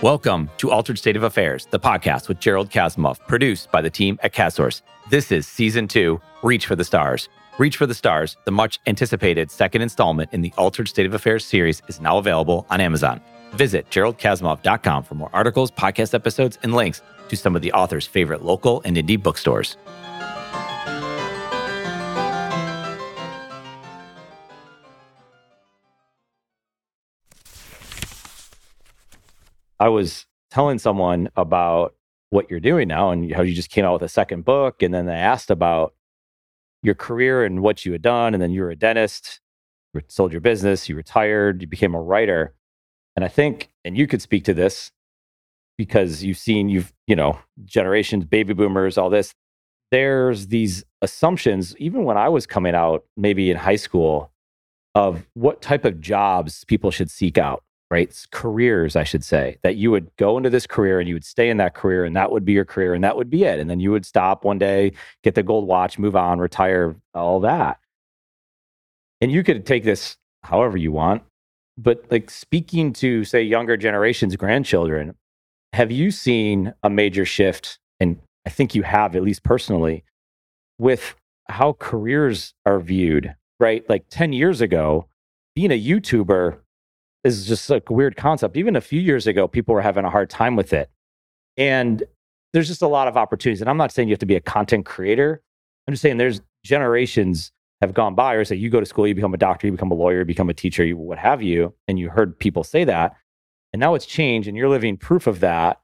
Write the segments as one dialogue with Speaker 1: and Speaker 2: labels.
Speaker 1: Welcome to Altered State of Affairs, the podcast with Jerald Kasimov, produced by the team at CastSource. This is season two, Reach for the Stars. Reach for the Stars, the much anticipated second installment in the Altered State of Affairs series, is now available on Amazon. Visit jeraldkasimov.com for more articles, podcast episodes, and links to some of the author's favorite local and indie bookstores. I was telling someone about what you're doing now and how you just came out with a second book. And then they asked about your career and what you had done. And then you were a dentist, you sold your business, you retired, you became a writer. And I think, and you could speak to this because you've seen, you've, you know, generations, baby boomers, all this. There's these assumptions, even when I was coming out, maybe in high school, of what type of jobs people should seek out right? Careers, I should say, that you would go into this career and you would stay in that career and that would be your career and that would be it. And then you would stop one day, get the gold watch, move on, retire, all that. And you could take this however you want. But like speaking to, say, younger generations, grandchildren, have you seen a major shift? And I think you have, at least personally, with how careers are viewed, right? Like 10 years ago, being a YouTuber is just like a weird concept. Even a few years ago, people were having a hard time with it. And there's just a lot of opportunities. And I'm not saying you have to be a content creator. I'm just saying there's generations have gone by or say you go to school, you become a doctor, you become a lawyer, you become a teacher, you, what have you. And you heard people say that. And now it's changed and you're living proof of that.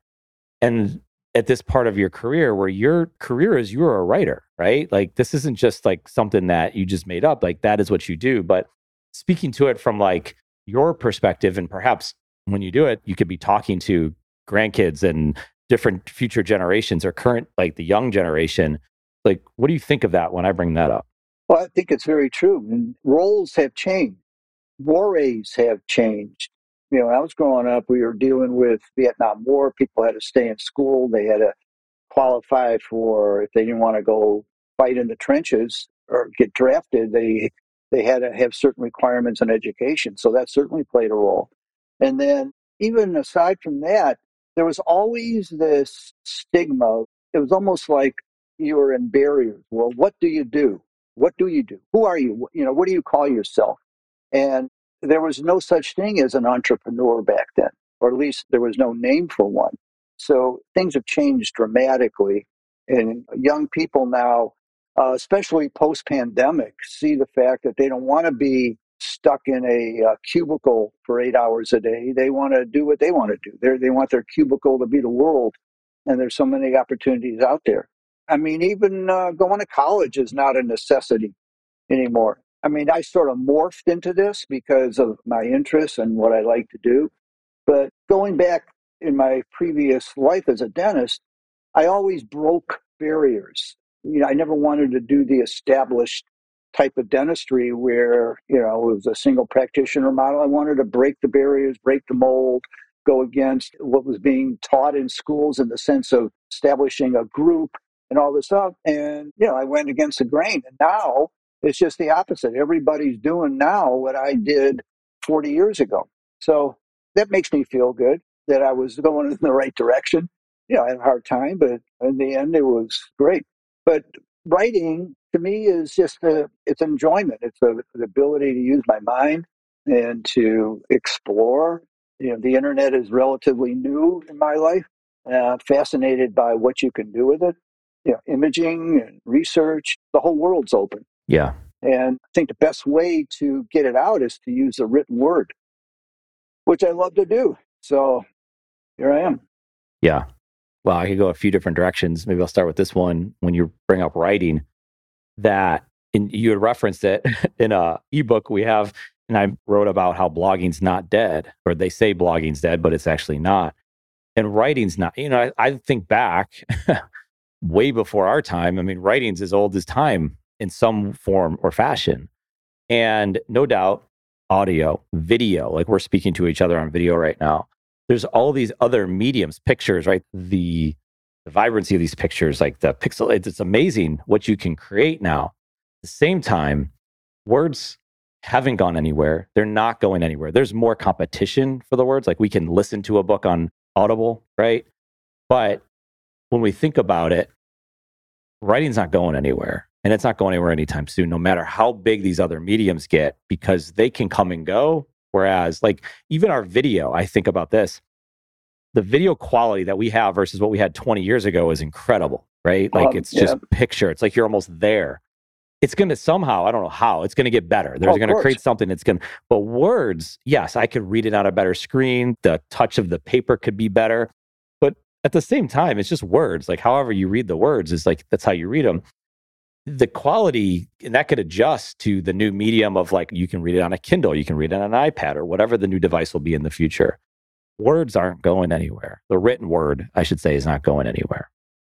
Speaker 1: And at this part of your career where your career is you're a writer, right? Like this isn't just like something that you just made up. Like that is what you do. But speaking to it from like your perspective and perhaps when you do it you could be talking to grandkids and different future generations or current like the young generation. Like what do you think of that when i bring that up?
Speaker 2: Well i think it's very true and roles have changed. Mores have changed. You know when i was growing up we were dealing with vietnam war. People had to stay in school. They had to qualify for if they didn't want to go fight in the trenches or get drafted they they had to have certain requirements in education. So that certainly played a role. And then, even aside from that, there was always this stigma. It was almost like you were in barriers. Well, what do you do? What do you do? Who are you? You know, what do you call yourself? And there was no such thing as an entrepreneur back then, or at least there was no name for one. So things have changed dramatically. And young people now uh, especially post pandemic, see the fact that they don't want to be stuck in a uh, cubicle for eight hours a day. They want to do what they want to do. They're, they want their cubicle to be the world. And there's so many opportunities out there. I mean, even uh, going to college is not a necessity anymore. I mean, I sort of morphed into this because of my interests and what I like to do. But going back in my previous life as a dentist, I always broke barriers you know, I never wanted to do the established type of dentistry where, you know, it was a single practitioner model. I wanted to break the barriers, break the mold, go against what was being taught in schools in the sense of establishing a group and all this stuff. And, you know, I went against the grain. And now it's just the opposite. Everybody's doing now what I did 40 years ago. So that makes me feel good that I was going in the right direction. Know, I had a hard time, but in the end, it was great. But writing to me is just a, it's enjoyment. It's a, an ability to use my mind and to explore. You know, the internet is relatively new in my life. Uh, fascinated by what you can do with it. You know, imaging and research. The whole world's open.
Speaker 1: Yeah.
Speaker 2: And I think the best way to get it out is to use the written word, which I love to do. So here I am.
Speaker 1: Yeah well, I could go a few different directions. Maybe I'll start with this one. When you bring up writing, that you had referenced it in a ebook we have, and I wrote about how blogging's not dead, or they say blogging's dead, but it's actually not. And writing's not. You know, I, I think back way before our time. I mean, writing's as old as time in some form or fashion, and no doubt, audio, video, like we're speaking to each other on video right now there's all these other mediums, pictures, right? The, the vibrancy of these pictures, like the pixel, it's, it's amazing what you can create now. At the same time, words haven't gone anywhere. They're not going anywhere. There's more competition for the words. Like we can listen to a book on Audible, right? But when we think about it, writing's not going anywhere and it's not going anywhere anytime soon, no matter how big these other mediums get, because they can come and go. Whereas, like, even our video, I think about this the video quality that we have versus what we had 20 years ago is incredible, right? Like, um, it's just picture. It's like you're almost there. It's going to somehow, I don't know how, it's going to get better. They're oh, going to create something that's going to, but words, yes, I could read it on a better screen. The touch of the paper could be better. But at the same time, it's just words. Like, however you read the words is like, that's how you read them the quality and that could adjust to the new medium of like you can read it on a kindle you can read it on an ipad or whatever the new device will be in the future. Words aren't going anywhere. The written word i should say is not going anywhere.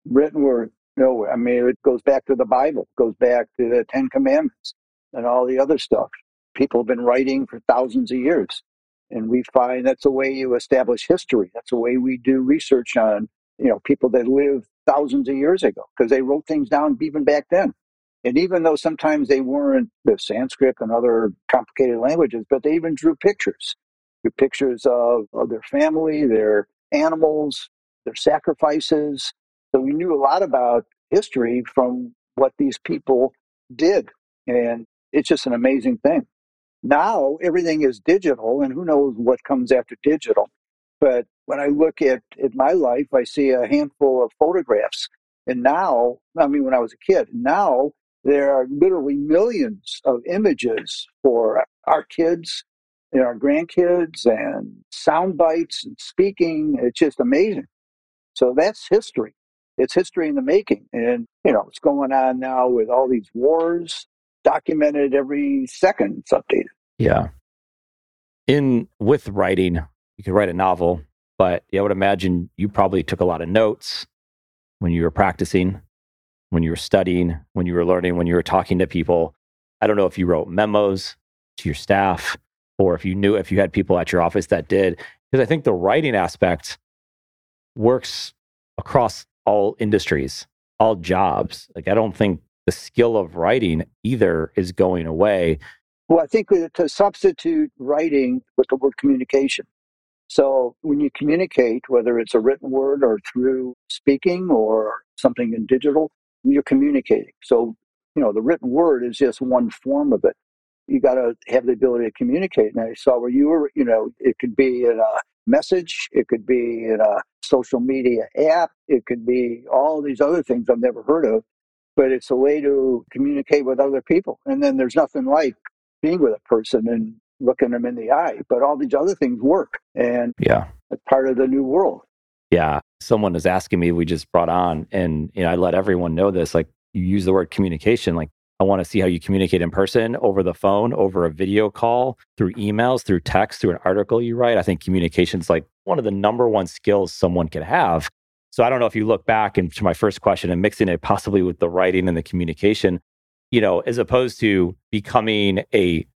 Speaker 2: Written word no i mean it goes back to the bible goes back to the ten commandments and all the other stuff. People have been writing for thousands of years and we find that's a way you establish history that's a way we do research on you know people that lived thousands of years ago because they wrote things down even back then. And even though sometimes they weren't the Sanskrit and other complicated languages, but they even drew pictures, drew pictures of, of their family, their animals, their sacrifices. So we knew a lot about history from what these people did. And it's just an amazing thing. Now everything is digital, and who knows what comes after digital. But when I look at, at my life, I see a handful of photographs. And now, I mean, when I was a kid, now there are literally millions of images for our kids and our grandkids and sound bites and speaking. It's just amazing. So that's history. It's history in the making. And, you know, it's going on now with all these wars documented every second, it's updated.
Speaker 1: Yeah. In with writing, you could write a novel, but I would imagine you probably took a lot of notes when you were practicing, when you were studying, when you were learning, when you were talking to people. I don't know if you wrote memos to your staff or if you knew if you had people at your office that did, because I think the writing aspect works across all industries, all jobs. Like, I don't think the skill of writing either is going away.
Speaker 2: Well, I think uh, to substitute writing with the word communication. So when you communicate, whether it's a written word or through speaking or something in digital, you're communicating. So, you know, the written word is just one form of it. You got to have the ability to communicate. And I saw where you were, you know, it could be in a message, it could be in a social media app, it could be all these other things I've never heard of, but it's a way to communicate with other people. And then there's nothing like being with a person and looking them in the eye. But all these other things work, and
Speaker 1: yeah,
Speaker 2: it's part of the new world.
Speaker 1: Yeah, someone was asking me. We just brought on, and you know, I let everyone know this. Like you use the word communication. Like I want to see how you communicate in person, over the phone, over a video call, through emails, through text, through an article you write. I think communication is like one of the number one skills someone could have. So I don't know if you look back and to my first question and mixing it possibly with the writing and the communication, you know, as opposed to becoming a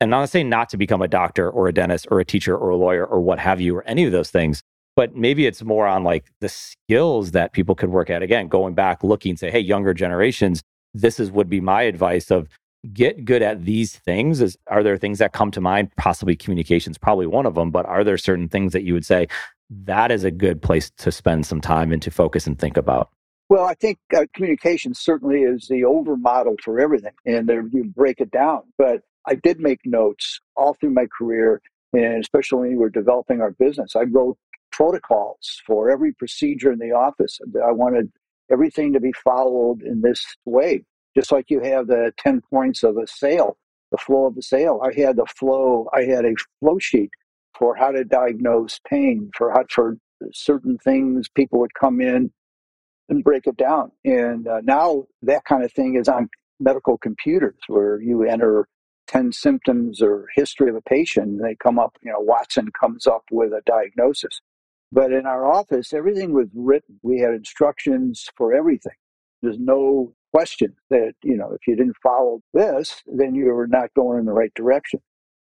Speaker 1: and not saying not to become a doctor or a dentist or a teacher or a lawyer or what have you or any of those things but maybe it's more on like the skills that people could work at. Again going back looking say hey younger generations this is would be my advice of get good at these things. Is are there things that come to mind? Possibly communications probably one of them but are there certain things that you would say that is a good place to spend some time and to focus and think about
Speaker 2: well, I think uh, communication certainly is the over model for everything, and there, you break it down. But I did make notes all through my career, and especially when we were developing our business. I wrote protocols for every procedure in the office. I wanted everything to be followed in this way, just like you have the 10 points of a sale, the flow of the sale. I had the flow, I had a flow sheet for how to diagnose pain, for how, for certain things people would come in and break it down. And uh, now that kind of thing is on medical computers where you enter 10 symptoms or history of a patient, they come up, you know, Watson comes up with a diagnosis. But in our office, everything was written. We had instructions for everything. There's no question that, you know, if you didn't follow this, then you were not going in the right direction.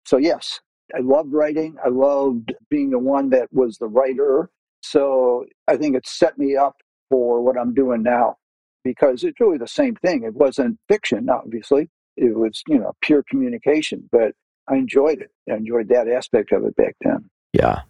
Speaker 2: So, yes, I loved writing. I loved being the one that was the writer. So I think it set me up for what I'm doing now because it's really the same thing. It wasn't fiction, obviously, it was you know pure communication but i enjoyed it i enjoyed that aspect of it back then
Speaker 1: yeah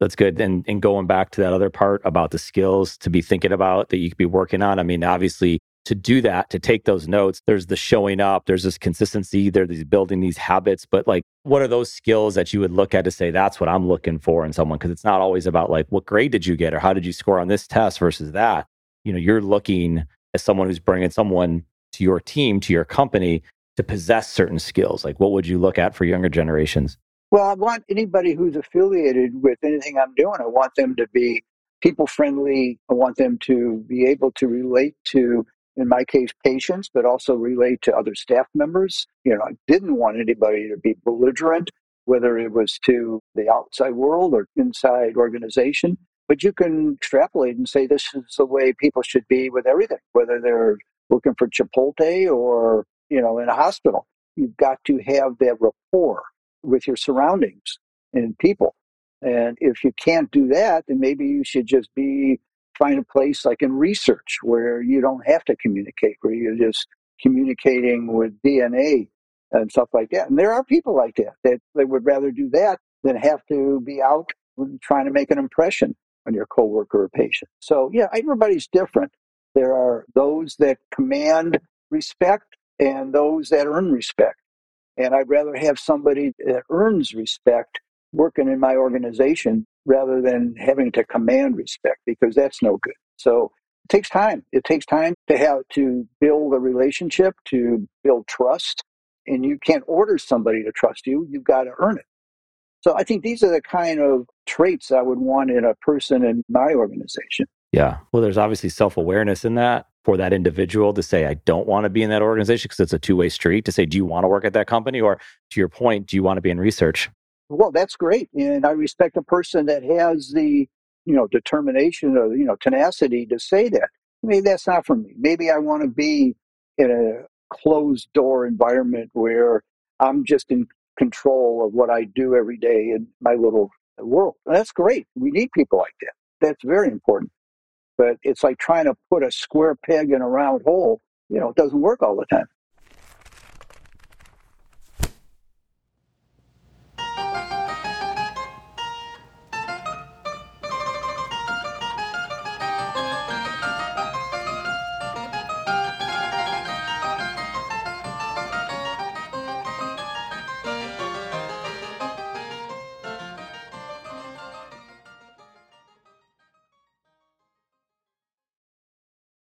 Speaker 1: That's good. And and going back to that other part about the skills to be thinking about that you could be working on. I mean, obviously to do that, to take those notes, there's the showing up, there's this consistency, there's these building these habits. But like, what are those skills that you would look at to say, that's what I'm looking for in someone? Because it's not always about like, what grade did you get or how did you score on this test versus that? You know, you're looking as someone who's bringing someone to your team, to your company to possess certain skills. Like, what would you look at for younger generations?
Speaker 2: Well, I want anybody who's affiliated with anything I'm doing, I want them to be people friendly. I want them to be able to relate to, in my case, patients, but also relate to other staff members. You know, I didn't want anybody to be belligerent, whether it was to the outside world or inside organization. But you can extrapolate and say this is the way people should be with everything, whether they're working for Chipotle or, you know, in a hospital. You've got to have that rapport with your surroundings and people. And if you can't do that, then maybe you should just be find a place like in research where you don't have to communicate, where you're just communicating with DNA and stuff like that. And there are people like that that they would rather do that than have to be out trying to make an impression on your coworker or patient. So yeah, everybody's different. There are those that command respect and those that earn respect. And I'd rather have somebody that earns respect working in my organization rather than having to command respect because that's no good. So it takes time. It takes time to have to build a relationship, to build trust. And you can't order somebody to trust you. You've got to earn it. So I think these are the kind of traits I would want in a person in my organization.
Speaker 1: Yeah. Well, there's obviously self awareness in that for that individual to say, I don't want to be in that organization because it's a two way street to say, do you want to work at that company? Or to your point, do you want to be in research?
Speaker 2: Well, that's great. And I respect a person that has the, you know, determination or, you know, tenacity to say that. Maybe that's not for me. Maybe I want to be in a closed door environment where I'm just in control of what I do every day in my little world. That's great. We need people like that. That's very important. But it's like trying to put a square peg in a round hole. You know, it doesn't work all the time.